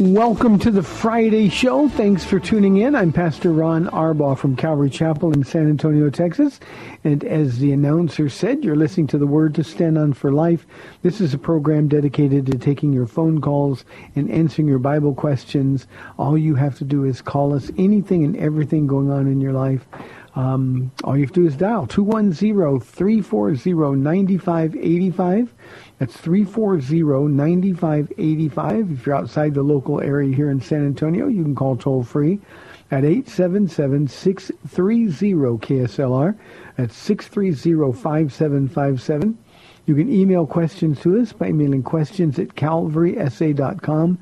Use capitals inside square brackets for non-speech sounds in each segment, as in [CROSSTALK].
Welcome to the Friday show. Thanks for tuning in. I'm Pastor Ron Arbaugh from Calvary Chapel in San Antonio, Texas. And as the announcer said, you're listening to the Word to Stand On for Life. This is a program dedicated to taking your phone calls and answering your Bible questions. All you have to do is call us anything and everything going on in your life. Um, all you have to do is dial 210-340-9585. That's 340-9585. If you're outside the local area here in San Antonio, you can call toll free at 877-630-KSLR. That's 630-5757. You can email questions to us by emailing questions at calvarysa.com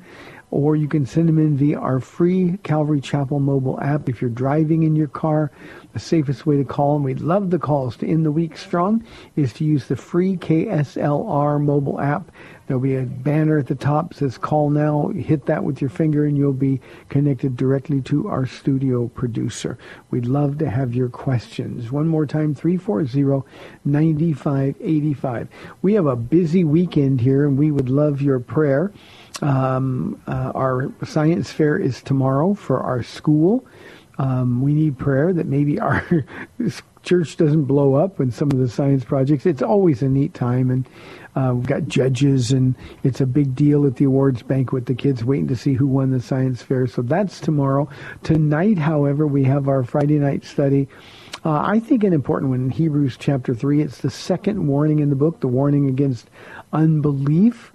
or you can send them in via our free Calvary Chapel mobile app. If you're driving in your car, the safest way to call, and we'd love the calls to end the week strong, is to use the free KSLR mobile app. There'll be a banner at the top says call now. Hit that with your finger and you'll be connected directly to our studio producer. We'd love to have your questions. One more time, 340-9585. We have a busy weekend here and we would love your prayer. Um, uh, our science fair is tomorrow for our school. Um, we need prayer that maybe our [LAUGHS] church doesn't blow up when some of the science projects. It's always a neat time, and uh, we've got judges, and it's a big deal at the awards banquet. The kids waiting to see who won the science fair. So that's tomorrow. Tonight, however, we have our Friday night study. Uh, I think an important one in Hebrews chapter 3. It's the second warning in the book, the warning against unbelief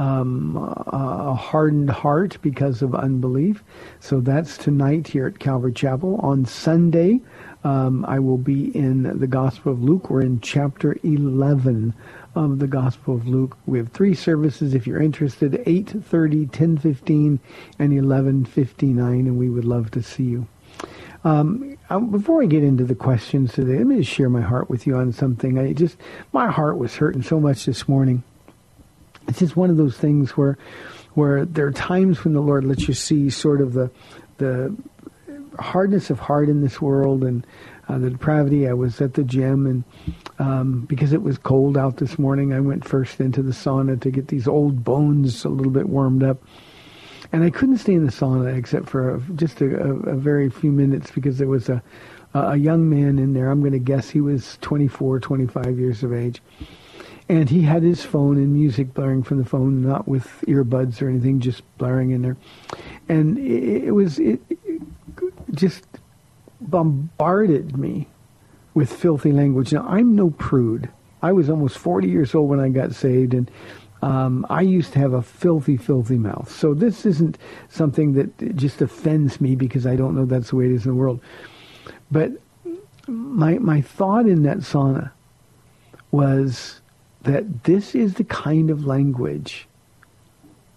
um, a hardened heart because of unbelief. So that's tonight here at Calvary Chapel. On Sunday, um, I will be in the Gospel of Luke. We're in chapter 11 of the Gospel of Luke. We have three services if you're interested, 8.30, 10.15, and 11.59, and we would love to see you. Um, before I get into the questions today, let me just share my heart with you on something. I just, my heart was hurting so much this morning it's just one of those things where where there are times when the Lord lets you see sort of the the hardness of heart in this world and uh, the depravity. I was at the gym and um, because it was cold out this morning, I went first into the sauna to get these old bones a little bit warmed up. And I couldn't stay in the sauna except for a, just a, a, a very few minutes because there was a a young man in there. I'm going to guess he was 24, 25 years of age and he had his phone and music blaring from the phone, not with earbuds or anything, just blaring in there. And it, it was it, it just bombarded me with filthy language. Now I'm no prude. I was almost 40 years old when I got saved, and um, I used to have a filthy, filthy mouth. So this isn't something that just offends me because I don't know that's the way it is in the world. But my my thought in that sauna was that this is the kind of language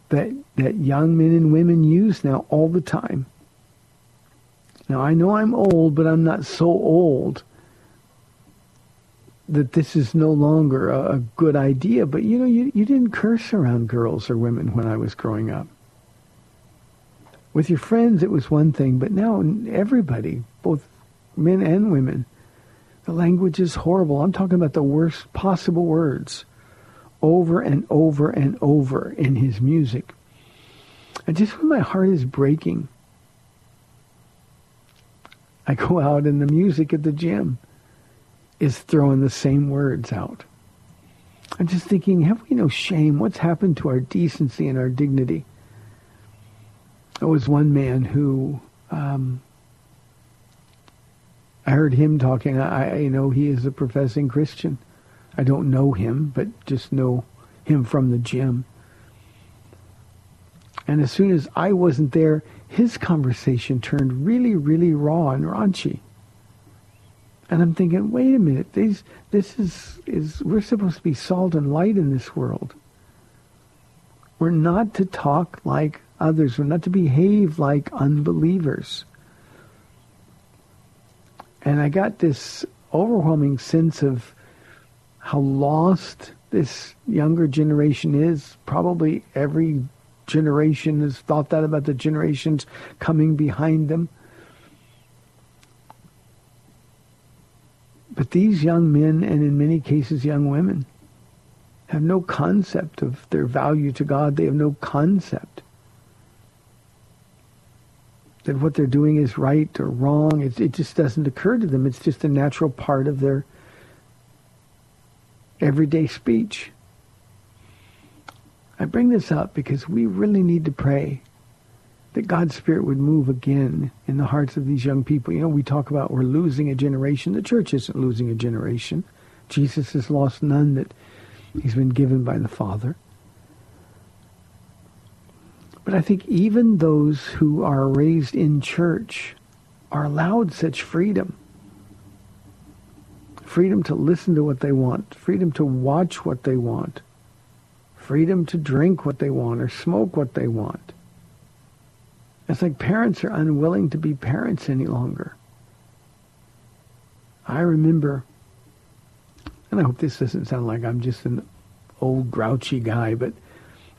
that that young men and women use now all the time. Now I know I'm old, but I'm not so old that this is no longer a, a good idea. But you know, you, you didn't curse around girls or women when I was growing up. With your friends, it was one thing, but now everybody, both men and women, the language is horrible. I'm talking about the worst possible words over and over and over in his music. And just when my heart is breaking, I go out and the music at the gym is throwing the same words out. I'm just thinking, have we no shame? What's happened to our decency and our dignity? There was one man who um, I heard him talking. I, know he is a professing Christian. I don't know him, but just know him from the gym. And as soon as I wasn't there, his conversation turned really, really raw and raunchy. And I'm thinking, wait a minute, these, this is, is, we're supposed to be salt and light in this world. We're not to talk like others. We're not to behave like unbelievers. And I got this overwhelming sense of how lost this younger generation is. Probably every generation has thought that about the generations coming behind them. But these young men, and in many cases young women, have no concept of their value to God. They have no concept that what they're doing is right or wrong. It, it just doesn't occur to them. It's just a natural part of their everyday speech. I bring this up because we really need to pray that God's Spirit would move again in the hearts of these young people. You know, we talk about we're losing a generation. The church isn't losing a generation. Jesus has lost none that he's been given by the Father. But I think even those who are raised in church are allowed such freedom. Freedom to listen to what they want. Freedom to watch what they want. Freedom to drink what they want or smoke what they want. It's like parents are unwilling to be parents any longer. I remember, and I hope this doesn't sound like I'm just an old grouchy guy, but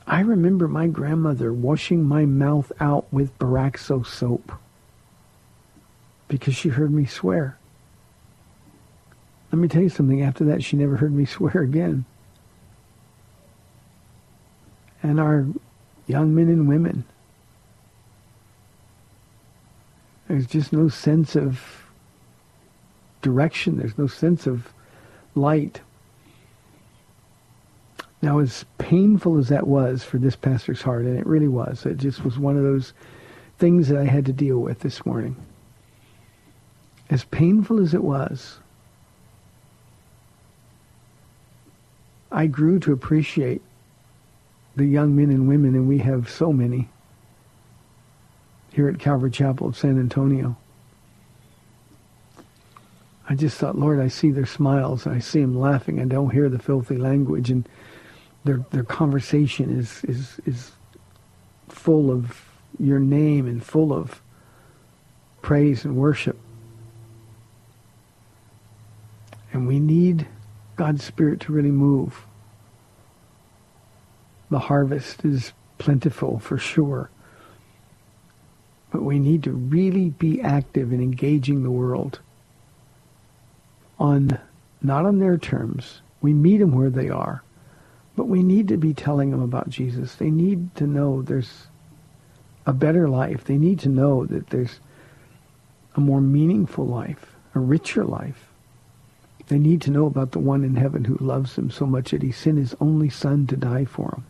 I remember my grandmother washing my mouth out with Boraxo soap because she heard me swear. Let me tell you something. After that, she never heard me swear again. And our young men and women, there's just no sense of direction. There's no sense of light. Now, as painful as that was for this pastor's heart, and it really was, it just was one of those things that I had to deal with this morning. As painful as it was, I grew to appreciate the young men and women, and we have so many here at Calvary Chapel of San Antonio. I just thought, Lord, I see their smiles, I see them laughing, and don't hear the filthy language, and their their conversation is is is full of your name and full of praise and worship. And we need God's Spirit to really move. The harvest is plentiful for sure. But we need to really be active in engaging the world on not on their terms. We meet them where they are. But we need to be telling them about Jesus. They need to know there's a better life. They need to know that there's a more meaningful life, a richer life. They need to know about the one in heaven who loves them so much that he sent his only son to die for them.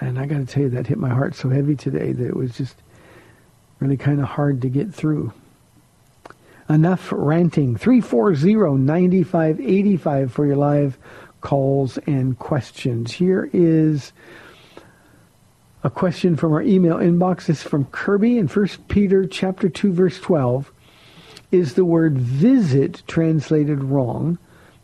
And I got to tell you, that hit my heart so heavy today that it was just really kind of hard to get through. Enough ranting. 340-9585 for your live calls and questions. Here is a question from our email inbox. This is from Kirby in 1 Peter chapter 2 verse 12. Is the word visit translated wrong?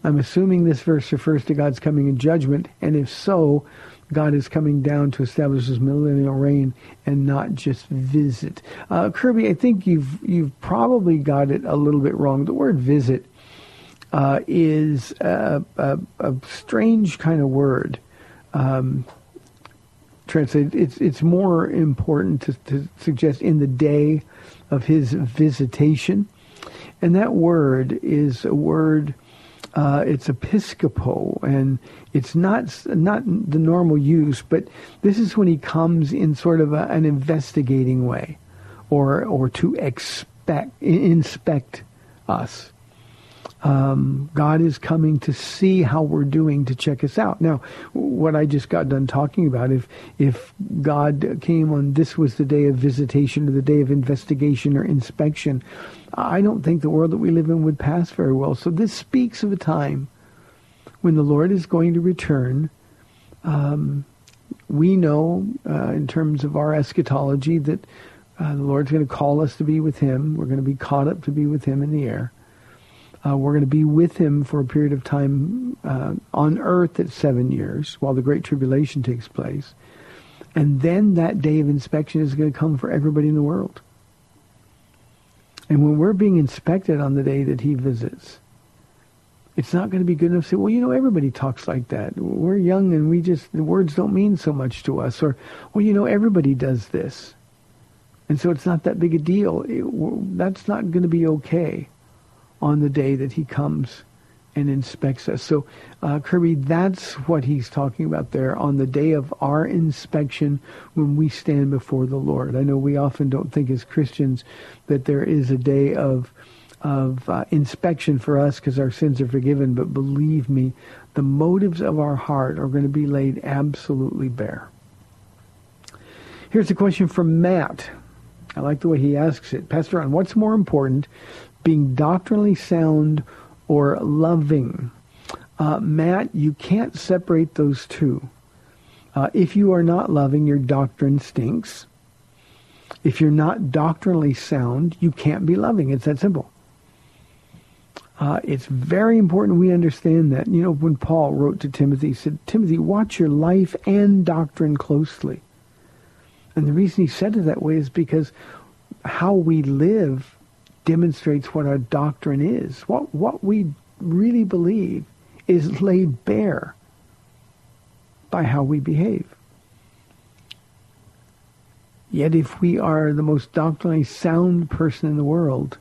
I'm assuming this verse refers to God's coming in judgment, and if so, God is coming down to establish his millennial reign and not just visit. Uh, Kirby, I think you've you've probably got it a little bit wrong. The word visit uh, is a, a, a, strange kind of word. Um, translated. It's it's more important to, to suggest in the day of his visitation, and that word is a word. Uh, it's episcopal and it's not not the normal use, but this is when he comes in sort of a, an investigating way, or or to expect inspect us. Um, God is coming to see how we're doing to check us out. Now, what I just got done talking about, if if God came on this was the day of visitation or the day of investigation or inspection, I don't think the world that we live in would pass very well. So this speaks of a time when the Lord is going to return. Um, we know, uh, in terms of our eschatology, that uh, the Lord's going to call us to be with Him. We're going to be caught up to be with Him in the air. Uh, we're going to be with him for a period of time uh, on earth at seven years while the Great Tribulation takes place. And then that day of inspection is going to come for everybody in the world. And when we're being inspected on the day that he visits, it's not going to be good enough to say, well, you know, everybody talks like that. We're young and we just, the words don't mean so much to us. Or, well, you know, everybody does this. And so it's not that big a deal. It, that's not going to be okay on the day that he comes and inspects us. So, uh, Kirby, that's what he's talking about there on the day of our inspection when we stand before the Lord. I know we often don't think as Christians that there is a day of of uh, inspection for us because our sins are forgiven, but believe me, the motives of our heart are going to be laid absolutely bare. Here's a question from Matt. I like the way he asks it. Pastor Ron, what's more important, being doctrinally sound or loving. Uh, Matt, you can't separate those two. Uh, if you are not loving, your doctrine stinks. If you're not doctrinally sound, you can't be loving. It's that simple. Uh, it's very important we understand that. You know, when Paul wrote to Timothy, he said, Timothy, watch your life and doctrine closely. And the reason he said it that way is because how we live demonstrates what our doctrine is. What, what we really believe is laid bare by how we behave. Yet if we are the most doctrinally sound person in the world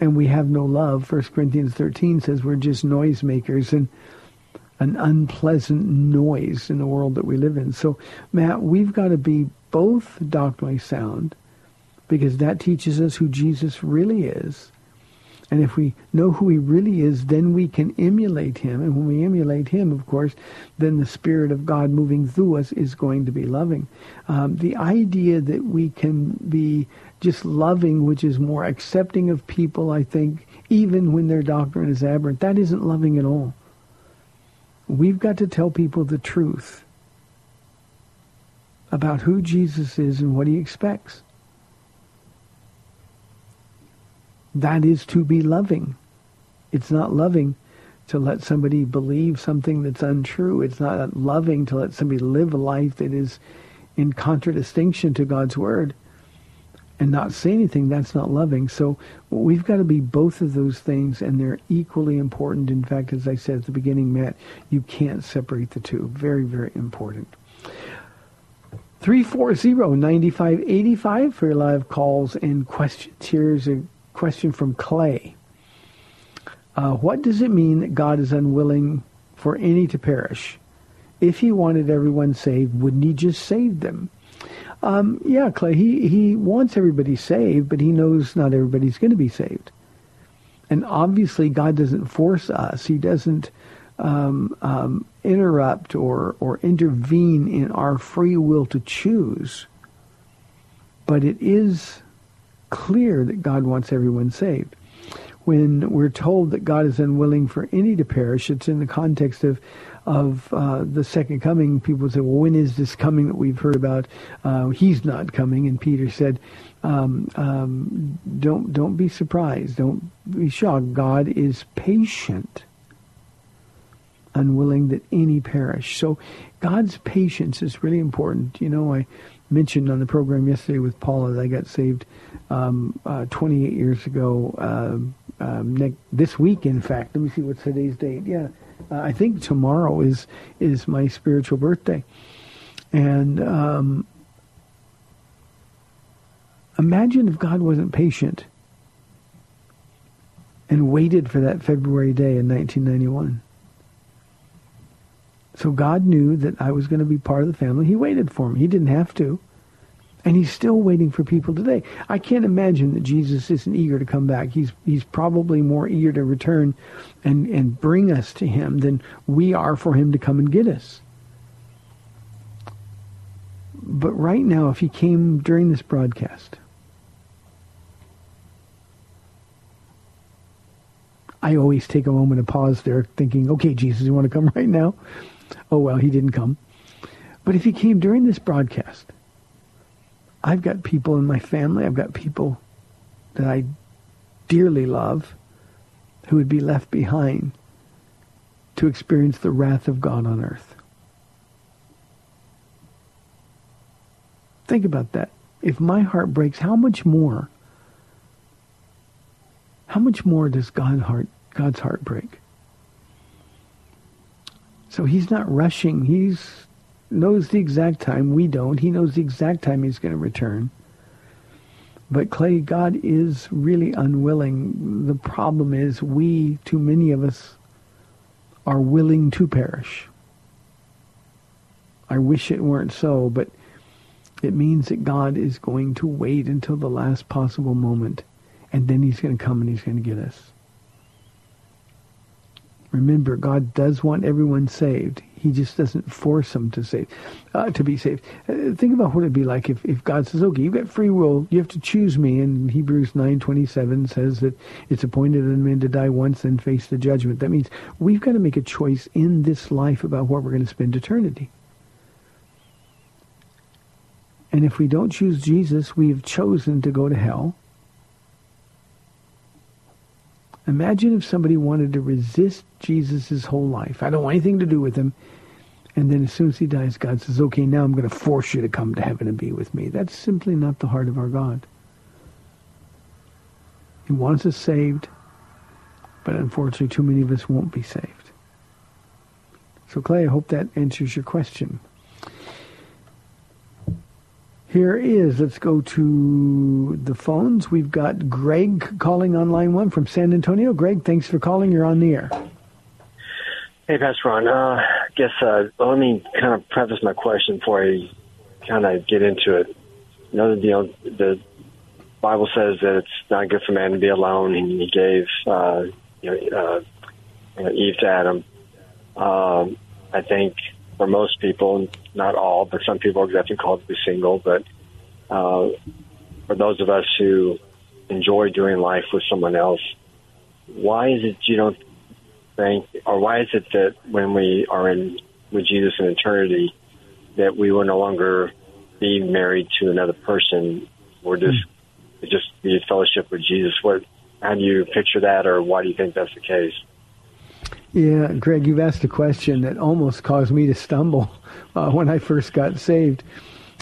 and we have no love, 1 Corinthians 13 says we're just noisemakers and an unpleasant noise in the world that we live in. So, Matt, we've got to be both doctrinally sound because that teaches us who Jesus really is. And if we know who he really is, then we can emulate him. And when we emulate him, of course, then the Spirit of God moving through us is going to be loving. Um, the idea that we can be just loving, which is more accepting of people, I think, even when their doctrine is aberrant, that isn't loving at all. We've got to tell people the truth about who Jesus is and what he expects. That is to be loving. It's not loving to let somebody believe something that's untrue. It's not loving to let somebody live a life that is in contradistinction to God's word and not say anything. That's not loving. So we've got to be both of those things, and they're equally important. In fact, as I said at the beginning, Matt, you can't separate the two. Very, very important. 340-9585 for your live calls and questions. Here's a question from Clay. Uh, what does it mean that God is unwilling for any to perish? If he wanted everyone saved, wouldn't he just save them? Um, yeah, Clay, he, he wants everybody saved, but he knows not everybody's going to be saved. And obviously, God doesn't force us. He doesn't um, um, interrupt or, or intervene in our free will to choose. But it is clear that God wants everyone saved. When we're told that God is unwilling for any to perish, it's in the context of of uh, the second coming. People say, "Well, when is this coming that we've heard about?" Uh, he's not coming, and Peter said, um, um, "Don't don't be surprised. Don't be shocked. God is patient." unwilling that any perish. So God's patience is really important. You know, I mentioned on the program yesterday with Paula that I got saved um, uh, 28 years ago. Uh, um, next, this week, in fact. Let me see what's today's date. Yeah, uh, I think tomorrow is is my spiritual birthday. And um, imagine if God wasn't patient and waited for that February day in 1991. So God knew that I was going to be part of the family. He waited for me. He didn't have to. And he's still waiting for people today. I can't imagine that Jesus isn't eager to come back. He's he's probably more eager to return and, and bring us to him than we are for him to come and get us. But right now, if he came during this broadcast, I always take a moment to pause there thinking, okay, Jesus, you want to come right now? Oh, well, he didn't come. But if he came during this broadcast, I've got people in my family, I've got people that I dearly love who would be left behind to experience the wrath of God on earth. Think about that. If my heart breaks, how much more how much more does God heart, God's heart break? So he's not rushing. He's knows the exact time. We don't. He knows the exact time he's going to return. But Clay, God is really unwilling. The problem is we, too many of us, are willing to perish. I wish it weren't so, but it means that God is going to wait until the last possible moment and then he's going to come and he's going to get us. Remember, God does want everyone saved. He just doesn't force them to save, uh, to be saved. Uh, think about what it'd be like if, if God says, "Okay, you've got free will. You have to choose me." And Hebrews nine twenty seven says that it's appointed unto men to die once and face the judgment. That means we've got to make a choice in this life about where we're going to spend eternity. And if we don't choose Jesus, we have chosen to go to hell. Imagine if somebody wanted to resist Jesus his whole life. I don't want anything to do with him. And then as soon as he dies, God says, okay, now I'm going to force you to come to heaven and be with me. That's simply not the heart of our God. He wants us saved, but unfortunately too many of us won't be saved. So Clay, I hope that answers your question. Here is, let's go to the phones. We've got Greg calling on line one from San Antonio. Greg, thanks for calling. You're on the air. Hey, Pastor Ron. Uh, I guess uh, let me kind of preface my question before I kind of get into it. You know, you know, the Bible says that it's not good for man to be alone, and he gave uh, you know, uh, Eve to Adam. Um, I think for most people, not all, but some people are definitely called to be single. But uh, for those of us who enjoy doing life with someone else, why is it you don't think, or why is it that when we are in with Jesus in eternity, that we will no longer be married to another person? We're just mm. just be in fellowship with Jesus. What? How do you picture that, or why do you think that's the case? Yeah, Greg, you've asked a question that almost caused me to stumble [LAUGHS] uh, when I first got saved.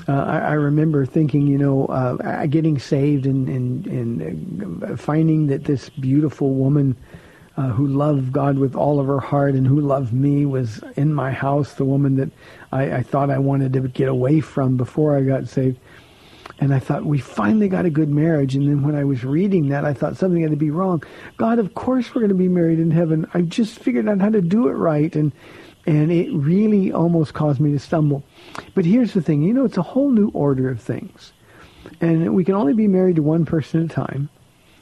Uh, I, I, remember thinking, you know, uh, getting saved and, and, and uh, finding that this beautiful woman uh, who loved God with all of her heart and who loved me was in my house, the woman that I, I thought I wanted to get away from before I got saved. And I thought, we finally got a good marriage. And then when I was reading that, I thought something had to be wrong. God, of course we're going to be married in heaven. I just figured out how to do it right. And, and it really almost caused me to stumble. But here's the thing. You know, it's a whole new order of things. And we can only be married to one person at a time.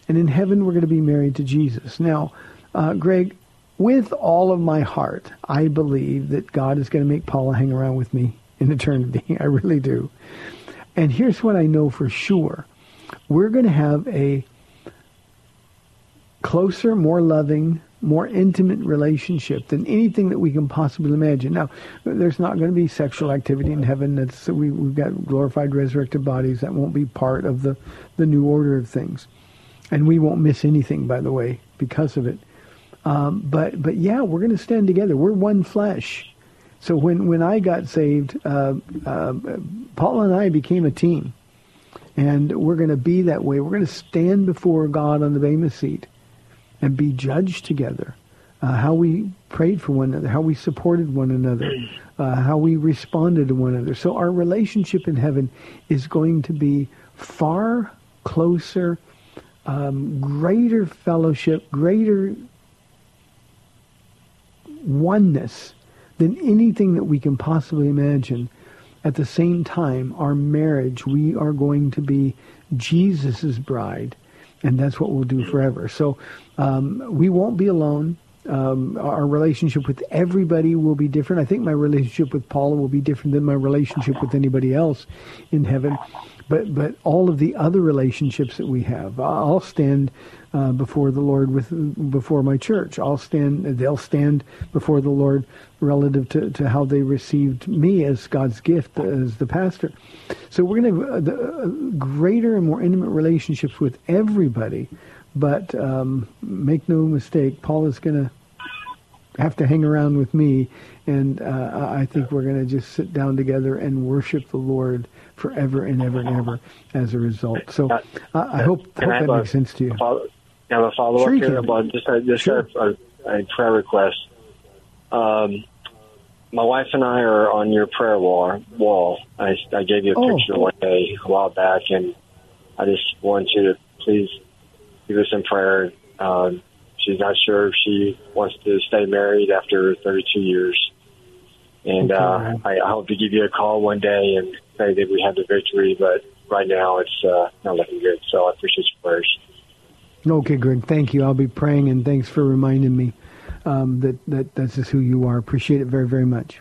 And in heaven, we're going to be married to Jesus. Now, uh, Greg, with all of my heart, I believe that God is going to make Paula hang around with me in eternity. [LAUGHS] I really do. And here's what I know for sure. We're going to have a closer, more loving, more intimate relationship than anything that we can possibly imagine. Now, there's not going to be sexual activity in heaven. That's we, we've got glorified, resurrected bodies. That won't be part of the, the new order of things, and we won't miss anything, by the way, because of it. Um, but but yeah, we're going to stand together. We're one flesh. So when, when I got saved, uh, uh, Paula and I became a team. And we're going to be that way. We're going to stand before God on the Bema seat and be judged together. uh, how we prayed for one another, how we supported one another, uh, how we responded to one another. So our relationship in heaven is going to be far closer, um, greater fellowship, greater oneness than anything that we can possibly imagine. At the same time, our marriage, we are going to be Jesus' bride, and that's what we'll do forever. So um, we won't be alone. Um, our relationship with everybody will be different. I think my relationship with Paula will be different than my relationship with anybody else in heaven. But but all of the other relationships that we have, I'll stand uh, before the Lord with before my church. I'll stand. They'll stand before the Lord relative to, to how they received me as God's gift as the pastor. So we're going to have uh, uh, greater and more intimate relationships with everybody. But um, make no mistake, Paula is going to have to hang around with me, and uh, I think we're going to just sit down together and worship the Lord forever and ever and ever as a result. So uh, I hope, hope that a, makes sense to you. Follow, have a follow Sure up here about just a, just Sure. a, a, prayer request. Um, my wife and I are on your prayer wall. Wall. I, I gave you a Oh. picture one day a while back, and I just want you to please give us some prayer. Um, she's not sure if she wants to stay married after 32 years, and uh, I, I hope to give you a call one day and that we have the victory. But right now, it's uh, not looking good. So I appreciate your prayers. Okay, Greg. Thank you. I'll be praying, and thanks for reminding me um, that that this is who you are. Appreciate it very, very much.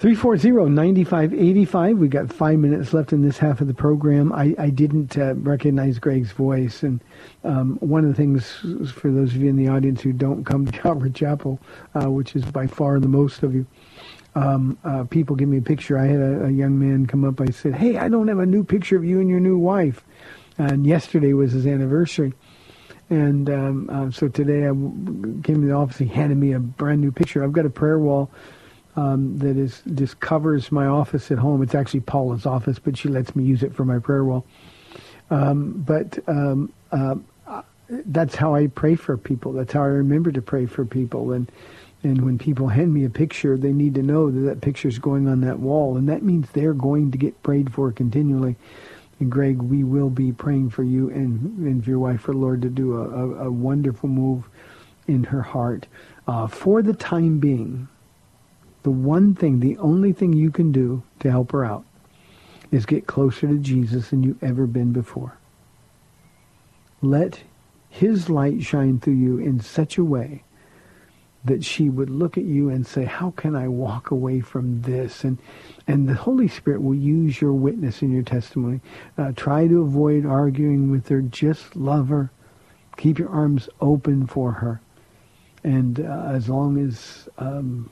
340-9585. We got five minutes left in this half of the program. I, I didn't uh, recognize Greg's voice, and um, one of the things for those of you in the audience who don't come to Calvary Chapel, uh, which is by far the most of you, um, uh, people give me a picture. I had a, a young man come up. I said, "Hey, I don't have a new picture of you and your new wife." And yesterday was his anniversary, and um, uh, so today I came to the office. He handed me a brand new picture. I've got a prayer wall um, that is just covers my office at home. It's actually Paula's office, but she lets me use it for my prayer wall. Um, but um, uh, that's how I pray for people. That's how I remember to pray for people. And and when people hand me a picture, they need to know that that picture is going on that wall, and that means they're going to get prayed for continually. And Greg, we will be praying for you and, and for your wife, for the Lord to do a, a, a wonderful move in her heart. Uh, for the time being, the one thing, the only thing you can do to help her out is get closer to Jesus than you've ever been before. Let his light shine through you in such a way that she would look at you and say, how can I walk away from this? And, and the Holy Spirit will use your witness and your testimony. Uh, try to avoid arguing with her. Just love her. Keep your arms open for her. And uh, as long as, um,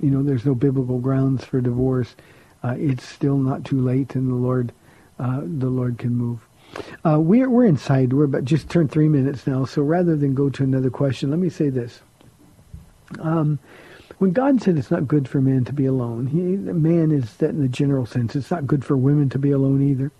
you know, there's no biblical grounds for divorce, uh, it's still not too late and the Lord, uh, the Lord can move. Uh, we're, we're inside. We're about just turned three minutes now. So rather than go to another question, let me say this. Um, when God said it's not good for man to be alone, he, man is that in the general sense. It's not good for women to be alone either.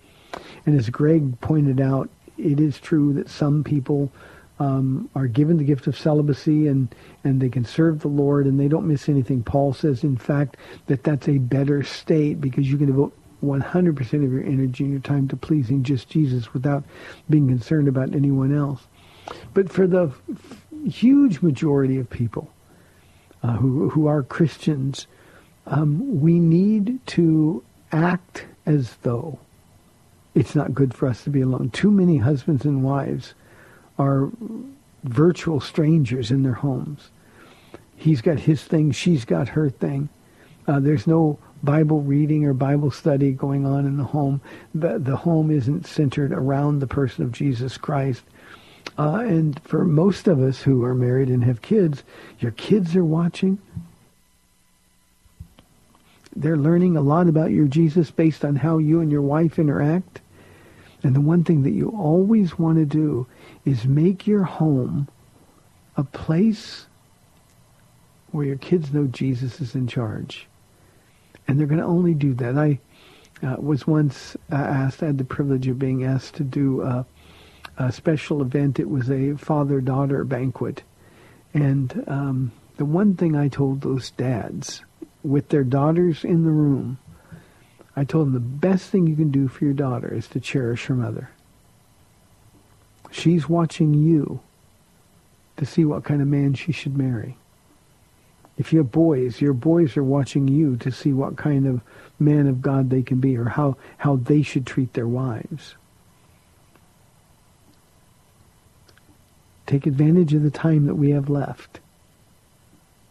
And as Greg pointed out, it is true that some people um, are given the gift of celibacy and, and they can serve the Lord and they don't miss anything. Paul says, in fact, that that's a better state because you can devote 100% of your energy and your time to pleasing just Jesus without being concerned about anyone else. But for the huge majority of people, uh, who who are Christians, um, we need to act as though it's not good for us to be alone. Too many husbands and wives are virtual strangers in their homes. He's got his thing, she's got her thing. Uh, there's no Bible reading or Bible study going on in the home. The, the home isn't centered around the person of Jesus Christ. Uh, and for most of us who are married and have kids, your kids are watching. They're learning a lot about your Jesus based on how you and your wife interact. And the one thing that you always want to do is make your home a place where your kids know Jesus is in charge. And they're going to only do that. I uh, was once uh, asked, I had the privilege of being asked to do a special event. It was a father-daughter banquet. And um, the one thing I told those dads with their daughters in the room, I told them the best thing you can do for your daughter is to cherish her mother. She's watching you to see what kind of man she should marry. If you have boys, your boys are watching you to see what kind of man of God they can be or how, how they should treat their wives. Take advantage of the time that we have left.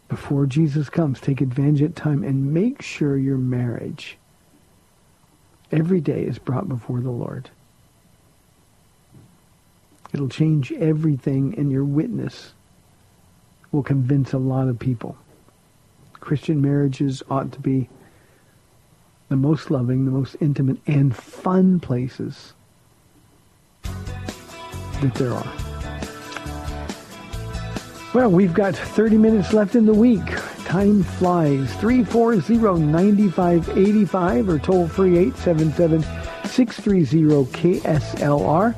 Before Jesus comes, take advantage of time and make sure your marriage every day is brought before the Lord. It'll change everything and your witness will convince a lot of people. Christian marriages ought to be the most loving, the most intimate, and fun places that there are. Well, we've got 30 minutes left in the week. Time flies. 340-9585 or toll free 877-630-KSLR.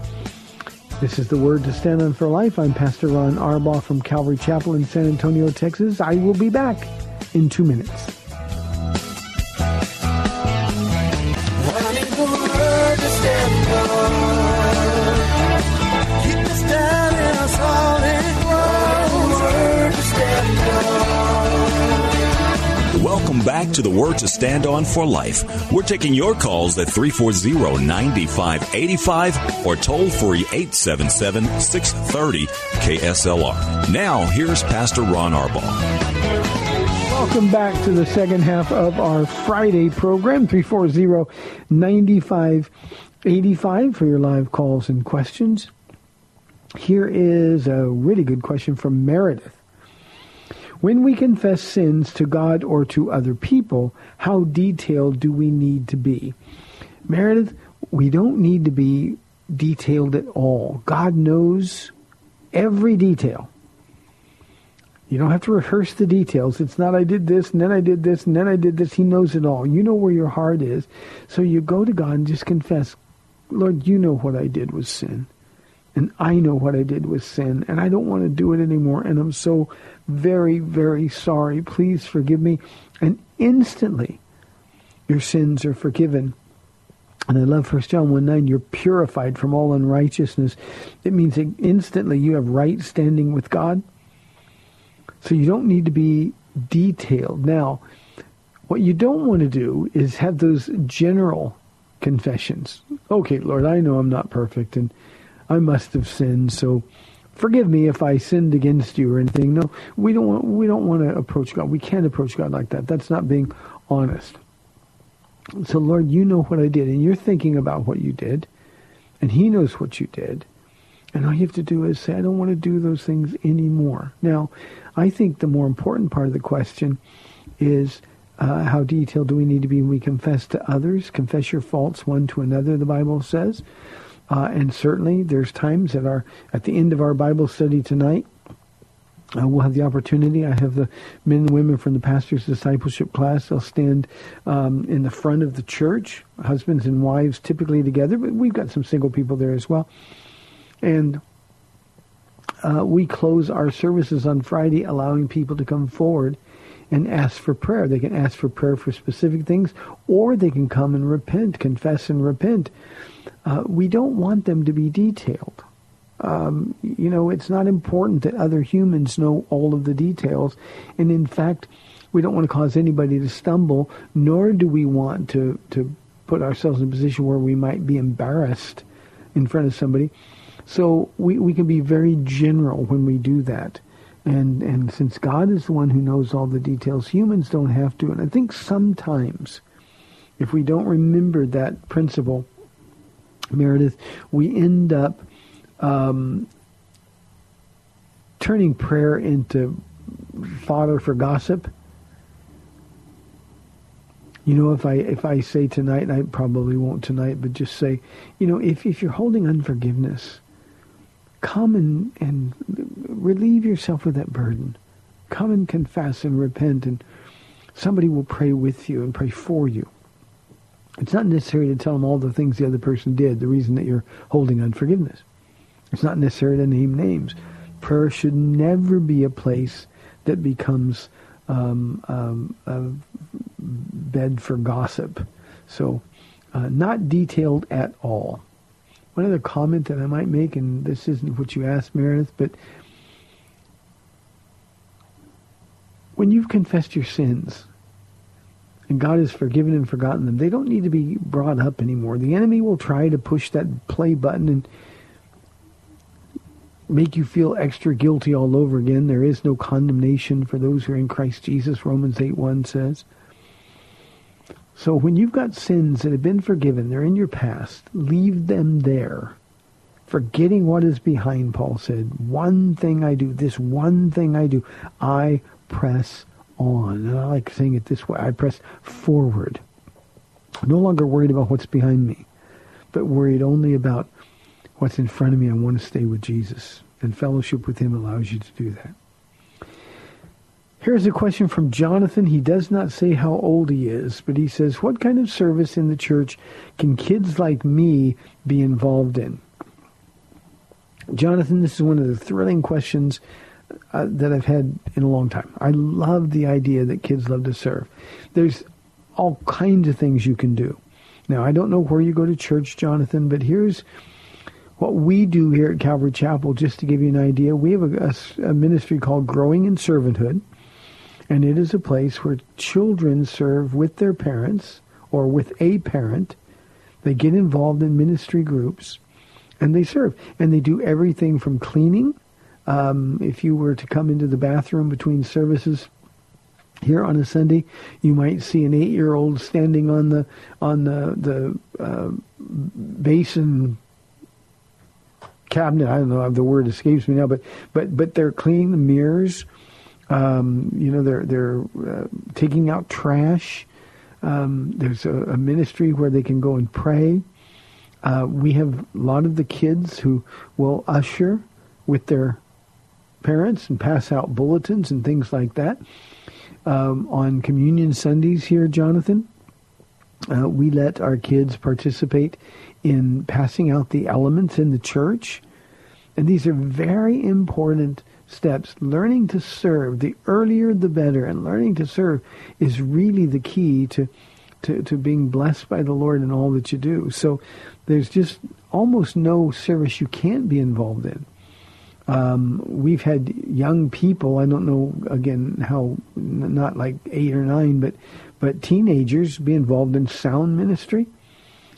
This is the Word to Stand on for Life. I'm Pastor Ron Arbaugh from Calvary Chapel in San Antonio, Texas. I will be back in two minutes. Back to the Word to Stand On for Life. We're taking your calls at 340-9585 or toll free 877-630 KSLR. Now, here's Pastor Ron Arbaugh. Welcome back to the second half of our Friday program, 340-9585 for your live calls and questions. Here is a really good question from Meredith. When we confess sins to God or to other people, how detailed do we need to be? Meredith, we don't need to be detailed at all. God knows every detail. You don't have to rehearse the details. It's not I did this and then I did this and then I did this. He knows it all. You know where your heart is. So you go to God and just confess, Lord, you know what I did was sin. And I know what I did was sin. And I don't want to do it anymore. And I'm so very, very sorry. Please forgive me. And instantly, your sins are forgiven. And I love 1 John 1 9, you're purified from all unrighteousness. It means that instantly you have right standing with God. So you don't need to be detailed. Now, what you don't want to do is have those general confessions. Okay, Lord, I know I'm not perfect and I must have sinned, so forgive me if I sinned against you or anything. No, we don't want, we don't want to approach God. We can't approach God like that. That's not being honest. So Lord, you know what I did and you're thinking about what you did and he knows what you did. And all you have to do is say, I don't want to do those things anymore. Now, I think the more important part of the question is uh, how detailed do we need to be when we confess to others? Confess your faults one to another, the Bible says. Uh, and certainly there's times at our at the end of our Bible study tonight, uh, we'll have the opportunity. I have the men and women from the pastor's discipleship class. They'll stand um, in the front of the church, husbands and wives typically together, but we've got some single people there as well. And uh, we close our services on Friday, allowing people to come forward and ask for prayer. They can ask for prayer for specific things, or they can come and repent, confess and repent. Uh, we don't want them to be detailed. Um, you know, it's not important that other humans know all of the details. And in fact, we don't want to cause anybody to stumble, nor do we want to, to put ourselves in a position where we might be embarrassed in front of somebody. So we, we can be very general when we do that. And, and since God is the one who knows all the details, humans don't have to. And I think sometimes if we don't remember that principle, Meredith, we end up um, turning prayer into fodder for gossip. You know, if I if I say tonight, and I probably won't tonight, but just say, you know, if if you're holding unforgiveness, come and, and relieve yourself of that burden. Come and confess and repent, and somebody will pray with you and pray for you. It's not necessary to tell them all the things the other person did, the reason that you're holding unforgiveness. It's not necessary to name names. Prayer should never be a place that becomes um, um, a bed for gossip. So, uh, not detailed at all. One other comment that I might make, and this isn't what you asked, Meredith, but when you've confessed your sins and God has forgiven and forgotten them, they don't need to be brought up anymore. The enemy will try to push that play button and make you feel extra guilty all over again. There is no condemnation for those who are in Christ Jesus, Romans 8 1 says. So when you've got sins that have been forgiven, they're in your past, leave them there. Forgetting what is behind, Paul said, one thing I do, this one thing I do, I press on. And I like saying it this way, I press forward. No longer worried about what's behind me, but worried only about what's in front of me. I want to stay with Jesus. And fellowship with him allows you to do that. Here's a question from Jonathan. He does not say how old he is, but he says, what kind of service in the church can kids like me be involved in? Jonathan, this is one of the thrilling questions uh, that I've had in a long time. I love the idea that kids love to serve. There's all kinds of things you can do. Now, I don't know where you go to church, Jonathan, but here's what we do here at Calvary Chapel, just to give you an idea. We have a, a, a ministry called Growing in Servanthood, and it is a place where children serve with their parents or with a parent. They get involved in ministry groups, and they serve. And they do everything from cleaning um, if you were to come into the bathroom between services here on a Sunday, you might see an eight-year-old standing on the on the the uh, basin cabinet. I don't know the word escapes me now, but but but they're cleaning the mirrors. Um, you know, they're they're uh, taking out trash. Um, there's a, a, ministry where they can go and pray. Uh, we have a lot of the kids who will usher with their parents and pass out bulletins and things like that. Um, on Communion Sundays here, Jonathan, uh, we let our kids participate in passing out the elements in the church. And these are very important steps. Learning to serve, the earlier the better, and learning to serve is really the key to, to, to being blessed by the Lord in all that you do. So there's just almost no service you can't be involved in. Um, we've had young people. I don't know again how not like eight or nine, but but teenagers be involved in sound ministry.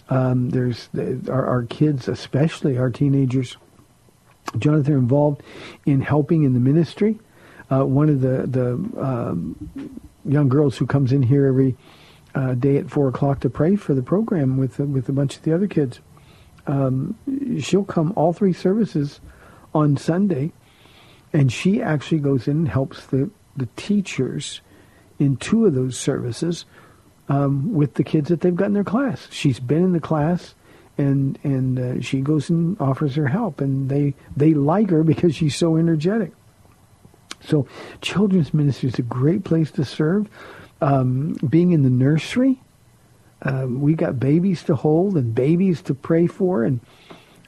Um, there's our, our, kids, especially our teenagers. Jonathan, involved in helping in the ministry. Uh, one of the the um, young girls who comes in here every uh, day at four o'clock to pray for the program with with a bunch of the other kids. Um, she'll come all three services on Sunday, and she actually goes in and helps the, the teachers in two of those services um, with the kids that they've got in their class. She's been in the class, and and uh, she goes and offers her help, and they they like her because she's so energetic. So, children's ministry is a great place to serve. Um, being in the nursery, um, we got babies to hold and babies to pray for, and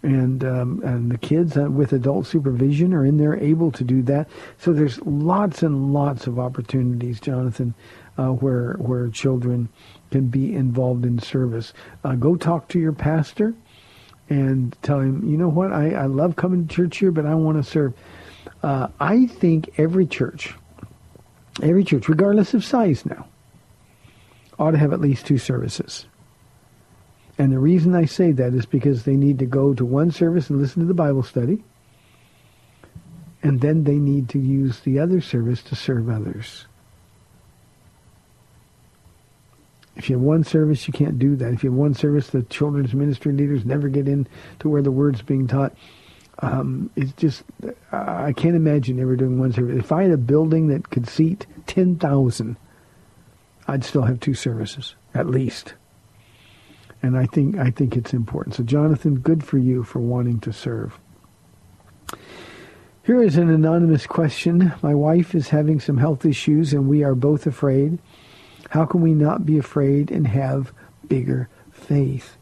and um, and the kids uh, with adult supervision are in there able to do that. So there's lots and lots of opportunities, Jonathan, uh, where where children can be involved in service. Uh, go talk to your pastor and tell him, you know what, I, I love coming to church here, but I want to serve. Uh, I think every church, every church, regardless of size now, ought to have at least two services. And the reason I say that is because they need to go to one service and listen to the Bible study. And then they need to use the other service to serve others. If you have one service, you can't do that. If you have one service, the children's ministry leaders never get in to where the word's being taught. Um, it's just, I can't imagine ever doing one service. If I had a building that could seat 10,000, I'd still have two services, at least and I think I think it's important. So, Jonathan, good for you for wanting to serve. Here is an anonymous question. My wife is having some health issues, and we are both afraid. How can we not be afraid and have bigger faith?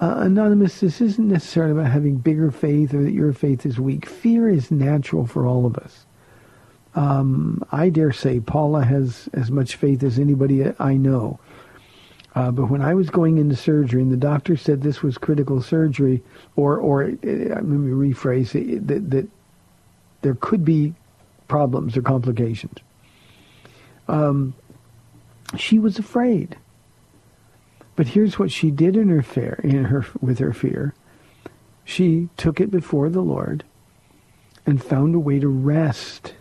Uh, Anonymous, this isn't necessarily about having bigger faith or that your faith is weak. Fear is natural for all of us. Um, I dare say Paula has as much faith as anybody I know. Uh, but when I was going into surgery and the doctor said this was critical surgery, or, or uh, let me rephrase it, that, that there could be problems or complications, um, she was afraid. But here's what she did in her fear, in her with her fear. She took it before the Lord and found a way to rest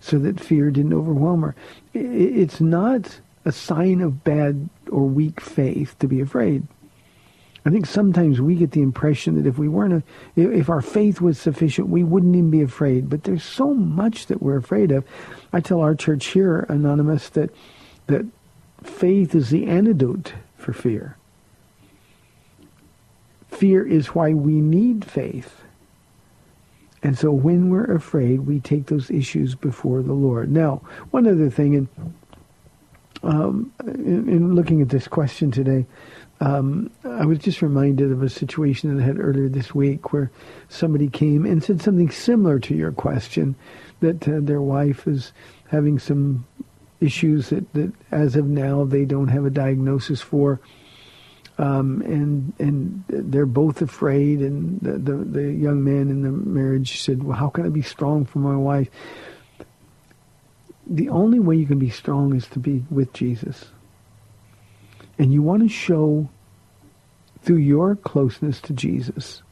so that fear didn't overwhelm her. It's not a sign of bad or weak faith to be afraid. I think sometimes we get the impression that if we weren't, a, if our faith was sufficient, we wouldn't even be afraid. But there's so much that we're afraid of. I tell our church here, Anonymous, that that faith is the antidote for fear. Fear is why we need faith. And so when we're afraid, we take those issues before the Lord. Now, one other thing, and um, in, in, looking at this question today, um, I was just reminded of a situation that I had earlier this week where somebody came and said something similar to your question, that uh, their wife is having some issues that, that as of now they don't have a diagnosis for. Um, and and they're both afraid. And the, the, the young man in the marriage said, "Well, how can I be strong for my wife?" The only way you can be strong is to be with Jesus. And you want to show through your closeness to Jesus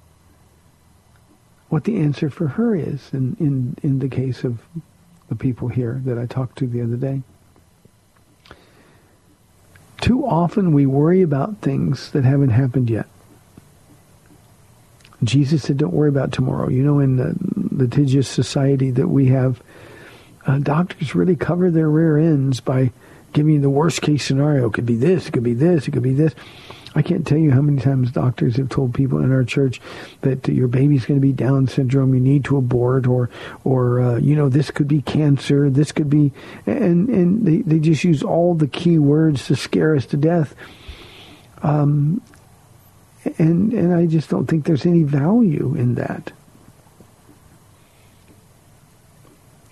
what the answer for her is in, in, in the case of the people here that I talked to the other day. Too often we worry about things that haven't happened yet. Jesus said, don't worry about tomorrow. You know, in the litigious society that we have, uh, doctors really cover their rear ends by giving you the worst case scenario. It could be this, it could be this, it could be this. I can't tell you how many times doctors have told people in our church that your baby's going to be Down syndrome, you need to abort, or, or uh, you know, this could be cancer, this could be, and and they they just use all the key words to scare us to death. Um, and and I just don't think there's any value in that.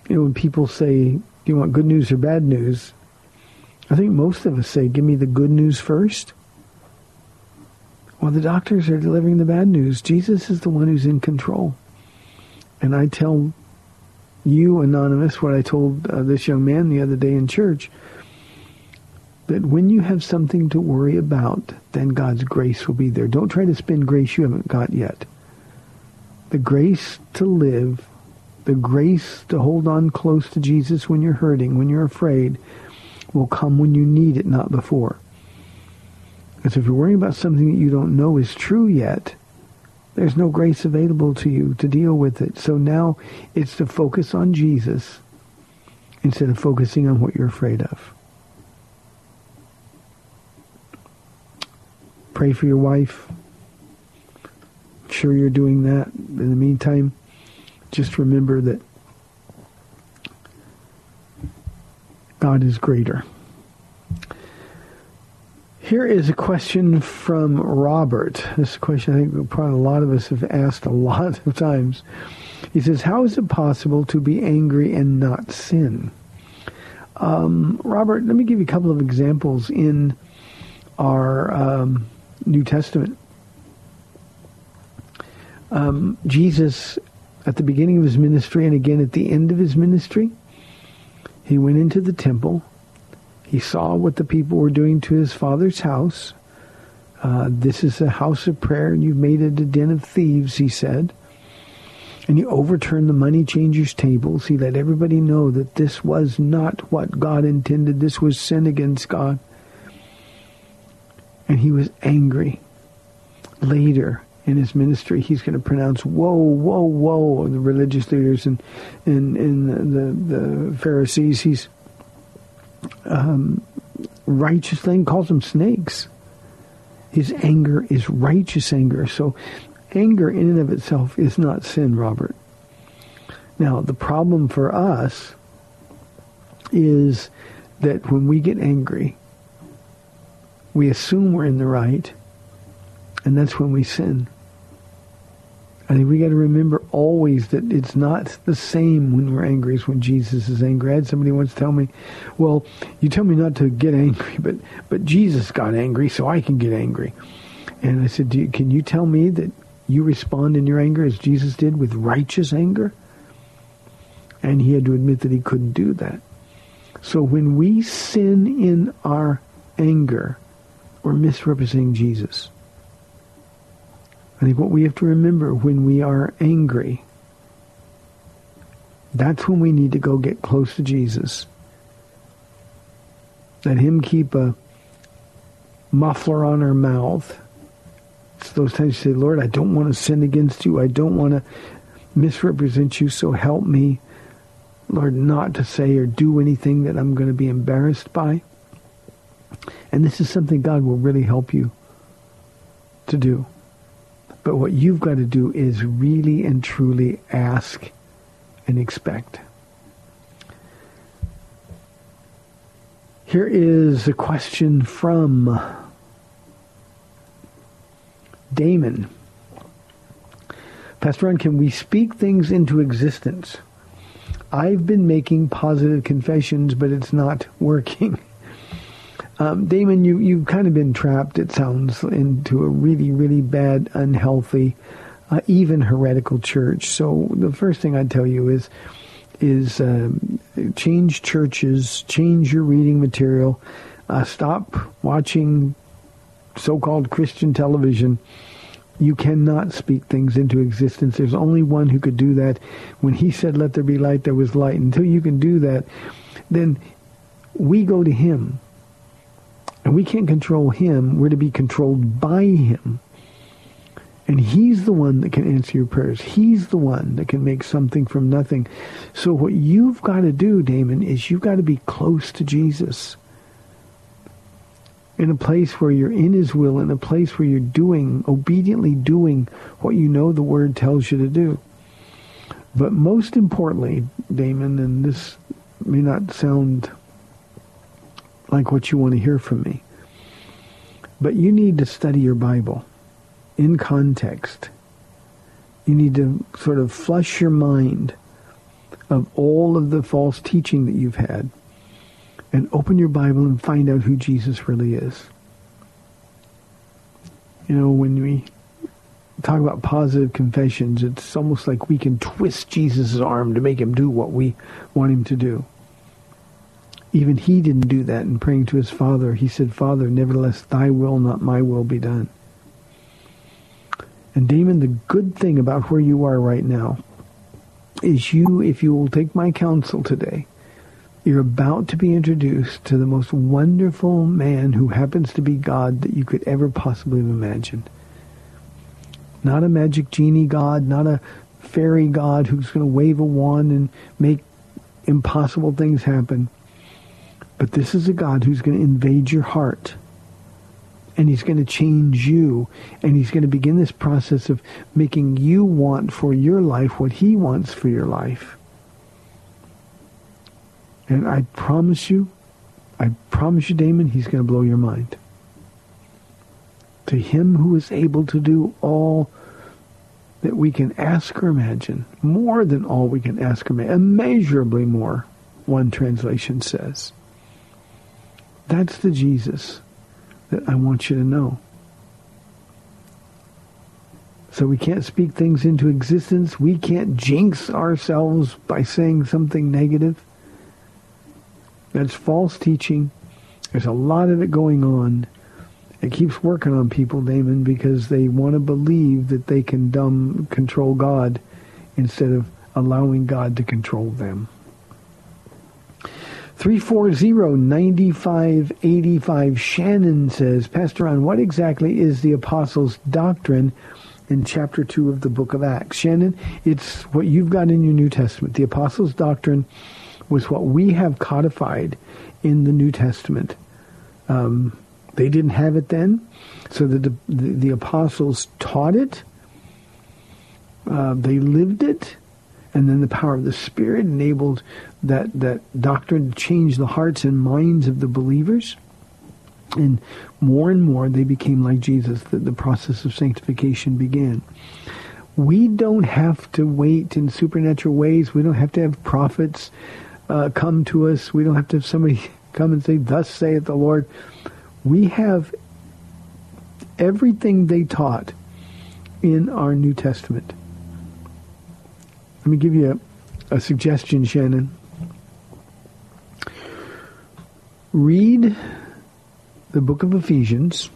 You know, when people say, "Do you want good news or bad news?" I think most of us say, "Give me the good news first. Well, the doctors are delivering the bad news. Jesus is the one who's in control. And I tell you, Anonymous, what I told uh, this young man the other day in church, that when you have something to worry about, then God's grace will be there. Don't try to spend grace you haven't got yet. The grace to live, the grace to hold on close to Jesus when you're hurting, when you're afraid, will come when you need it, not before. Because if you're worrying about something that you don't know is true yet, there's no grace available to you to deal with it. So now it's to focus on Jesus instead of focusing on what you're afraid of. Pray for your wife. I'm sure you're doing that. In the meantime, just remember that God is greater. Here is a question from Robert. This question I think probably a lot of us have asked a lot of times. He says, how is it possible to be angry and not sin? Um, Robert, let me give you a couple of examples in our um, New Testament. Um, Jesus, at the beginning of his ministry and again at the end of his ministry, he went into the temple he saw what the people were doing to his father's house. Uh, this is a house of prayer, and you've made it a den of thieves, he said. And he overturned the money changers' tables. He let everybody know that this was not what God intended. This was sin against God. And he was angry. Later in his ministry, he's going to pronounce, whoa, whoa, whoa, the religious leaders and, and, and the, the Pharisees. He's um, righteous thing, calls them snakes. His anger is righteous anger. So anger in and of itself is not sin, Robert. Now, the problem for us is that when we get angry, we assume we're in the right, And that's when we sin. I think we got to remember always that it's not the same when we're angry as when Jesus is angry. I had somebody once tell me, "Well, you tell me not to get angry, but but Jesus got angry, so I can get angry." And I said, you, "Can you tell me that you respond in your anger as Jesus did with righteous anger?" And he had to admit that he couldn't do that. So when we sin in our anger, we're misrepresenting Jesus. I think what we have to remember when we are angry, that's when we need to go get close to Jesus. Let him keep a muffler on our mouth. It's those times you say, Lord, I don't want to sin against you. I don't want to misrepresent you, so help me, Lord, not to say or do anything that I'm going to be embarrassed by. And this is something God will really help you to do. But what you've got to do is really and truly ask and expect. Here is a question from Damon. Pastor Ron, can we speak things into existence? I've been making positive confessions, but it's not working. [LAUGHS] Um, Damon, you, you've kind of been trapped, it sounds, into a really, really bad, unhealthy, uh, even heretical church. So the first thing I'd tell you is, is um, change churches, change your reading material, uh, stop watching so-called Christian television. You cannot speak things into existence. There's only one who could do that. When he said, let there be light, there was light. Until you can do that, then we go to him and we can't control him. We're to be controlled by him. And he's the one that can answer your prayers. He's the one that can make something from nothing. So what you've got to do, Damon, is you've got to be close to Jesus. In a place where you're in his will, in a place where you're doing, obediently doing what you know the word tells you to do. But most importantly, Damon, and this may not sound like what you want to hear from me. But you need to study your Bible in context. You need to sort of flush your mind of all of the false teaching that you've had and open your Bible and find out who Jesus really is. You know, when we talk about positive confessions, it's almost like we can twist Jesus' arm to make him do what we want him to do. Even he didn't do that in praying to his Father. He said, Father, nevertheless, thy will, not my will, be done. And Damon, the good thing about where you are right now is you, if you will take my counsel today, you're about to be introduced to the most wonderful man who happens to be God that you could ever possibly have imagined. Not a magic genie God, not a fairy God who's going to wave a wand and make impossible things happen. But this is a God who's going to invade your heart. And he's going to change you. And he's going to begin this process of making you want for your life what he wants for your life. And I promise you, I promise you, Damon, he's going to blow your mind. To him who is able to do all that we can ask or imagine, more than all we can ask or imagine, immeasurably more, one translation says. That's the Jesus that I want you to know. So we can't speak things into existence. We can't jinx ourselves by saying something negative. That's false teaching. There's a lot of it going on. It keeps working on people, Damon, because they want to believe that they can dumb control God instead of allowing God to control them. 340-9585. Shannon says, Pastor Ron, what exactly is the apostles' doctrine in chapter 2 of the book of Acts? Shannon, it's what you've got in your New Testament. The apostles' doctrine was what we have codified in the New Testament. Um, they didn't have it then, so the, the, the apostles taught it. Uh, they lived it and then the power of the Spirit enabled that, that doctrine changed the hearts and minds of the believers. And more and more they became like Jesus. The, the process of sanctification began. We don't have to wait in supernatural ways. We don't have to have prophets uh, come to us. We don't have to have somebody [LAUGHS] come and say, thus saith the Lord. We have everything they taught in our New Testament. Let me give you a, a suggestion, Shannon. Read the book of Ephesians.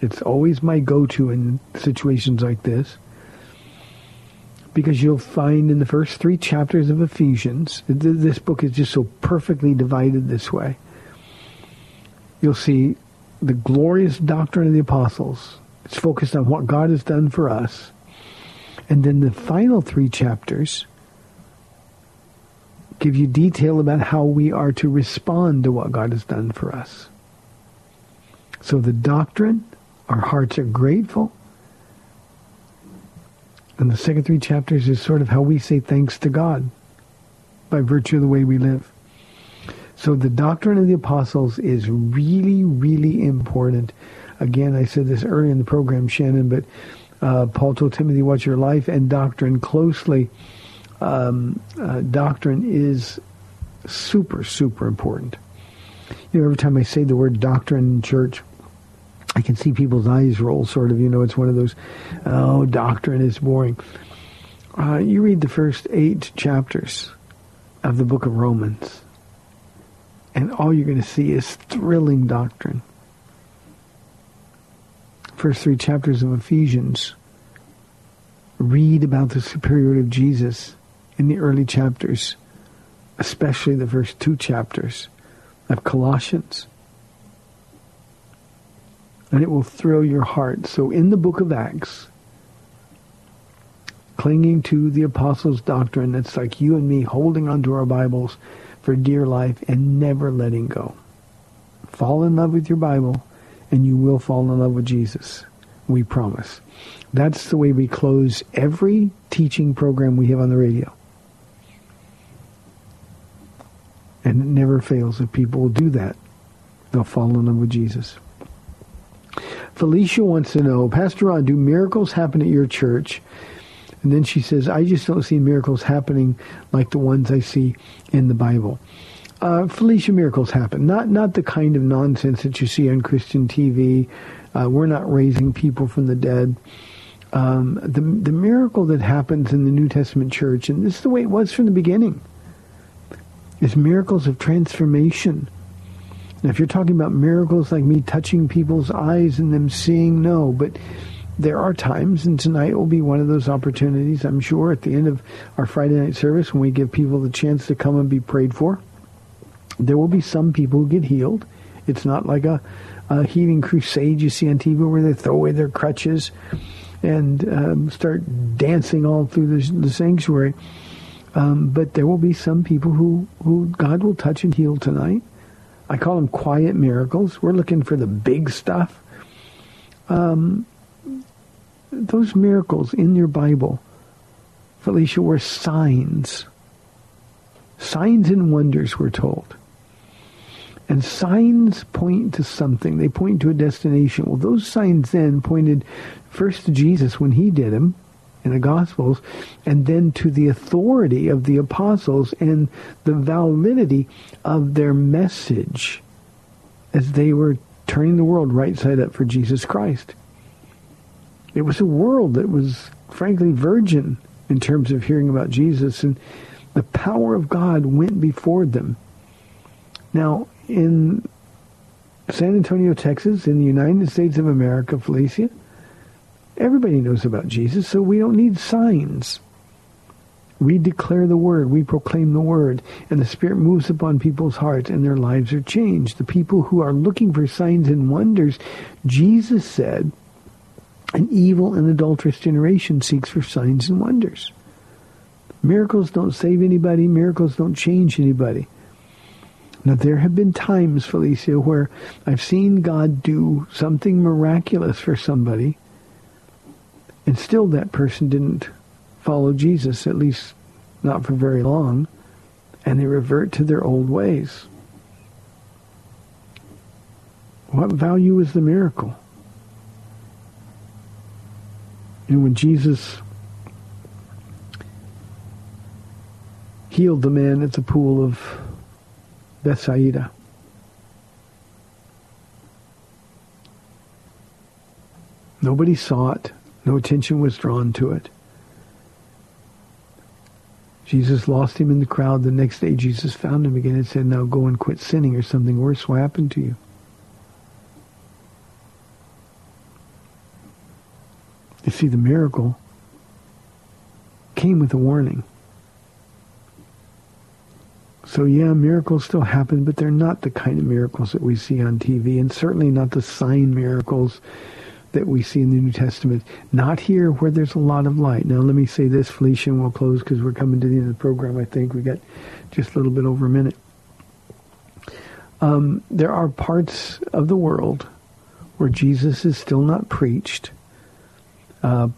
It's always my go-to in situations like this. Because you'll find in the first three chapters of Ephesians, this book is just so perfectly divided this way. You'll see the glorious doctrine of the apostles. It's focused on what God has done for us. And then the final three chapters give you detail about how we are to respond to what God has done for us. So the doctrine, our hearts are grateful. And the second three chapters is sort of how we say thanks to God by virtue of the way we live. So the doctrine of the apostles is really, really important. Again, I said this earlier in the program, Shannon, but uh, Paul told Timothy, watch your life and doctrine closely. Um, uh, doctrine is super, super important. You know, every time I say the word doctrine in church, I can see people's eyes roll, sort of. You know, it's one of those, oh, doctrine is boring. Uh, you read the first eight chapters of the book of Romans, and all you're going to see is thrilling doctrine. First three chapters of Ephesians read about the superiority of Jesus in the early chapters, especially the first two chapters of Colossians and it will thrill your heart. So in the book of Acts, clinging to the apostles' doctrine, it's like you and me holding onto our Bibles for dear life and never letting go. Fall in love with your Bible, and you will fall in love with Jesus. We promise. That's the way we close every teaching program we have on the radio. And it never fails. If people will do that, they'll fall in love with Jesus. Felicia wants to know, Pastor Ron, do miracles happen at your church? And then she says, I just don't see miracles happening like the ones I see in the Bible. Uh, Felicia, miracles happen. Not not the kind of nonsense that you see on Christian TV. Uh, we're not raising people from the dead. Um, the the miracle that happens in the New Testament church, and this is the way it was from the beginning, is miracles of transformation now, if you're talking about miracles like me touching people's eyes and them seeing, no, but there are times, and tonight will be one of those opportunities, I'm sure, at the end of our Friday night service when we give people the chance to come and be prayed for. There will be some people who get healed. It's not like a, a healing crusade you see on TV where they throw away their crutches and um, start dancing all through the, the sanctuary. Um, but there will be some people who, who God will touch and heal tonight. I call them quiet miracles. We're looking for the big stuff. Um, those miracles in your Bible, Felicia, were signs. Signs and wonders, we're told. And signs point to something. They point to a destination. Well, those signs then pointed first to Jesus when he did them, in the Gospels, and then to the authority of the apostles and the validity of their message as they were turning the world right side up for Jesus Christ. It was a world that was, frankly, virgin in terms of hearing about Jesus, and the power of God went before them. Now, in San Antonio, Texas, in the United States of America, Felicia, Everybody knows about Jesus, so we don't need signs. We declare the word, we proclaim the word, and the Spirit moves upon people's hearts and their lives are changed. The people who are looking for signs and wonders, Jesus said, an evil and adulterous generation seeks for signs and wonders. Miracles don't save anybody. Miracles don't change anybody. Now, there have been times, Felicia, where I've seen God do something miraculous for somebody, and still that person didn't follow Jesus, at least not for very long, and they revert to their old ways. What value is the miracle? And when Jesus healed the man at the pool of Bethsaida, nobody saw it. No attention was drawn to it. Jesus lost him in the crowd. The next day, Jesus found him again and said, now go and quit sinning or something worse will happen to you. You see, the miracle came with a warning. So yeah, miracles still happen, but they're not the kind of miracles that we see on TV, and certainly not the sign miracles that we see in the New Testament. Not here where there's a lot of light. Now let me say this, Felicia, and we'll close because we're coming to the end of the program. I think we got just a little bit over a minute. Um, there are parts of the world where Jesus is still not preached, uh,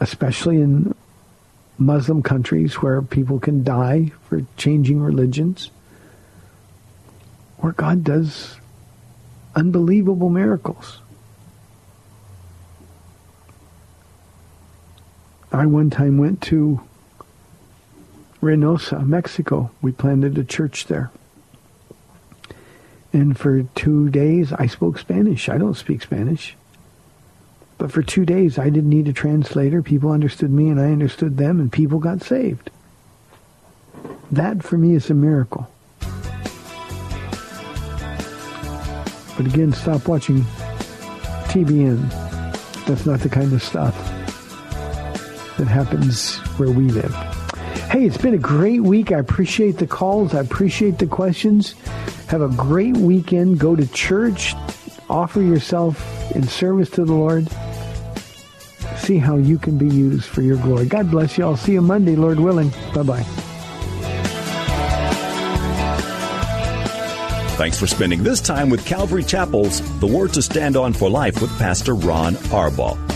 especially in Muslim countries where people can die for changing religions, where God does unbelievable miracles. I one time went to Reynosa, Mexico. We planted a church there. And for two days, I spoke Spanish. I don't speak Spanish. But for two days, I didn't need a translator. People understood me and I understood them, and people got saved. That, for me, is a miracle. But again, stop watching TBN. That's not the kind of stuff that happens where we live. Hey, it's been a great week. I appreciate the calls. I appreciate the questions. Have a great weekend. Go to church. Offer yourself in service to the Lord. See how you can be used for your glory. God bless you. I'll see you Monday, Lord willing. Bye-bye. Thanks for spending this time with Calvary Chapel's The Word to Stand On for Life with Pastor Ron Arbaugh.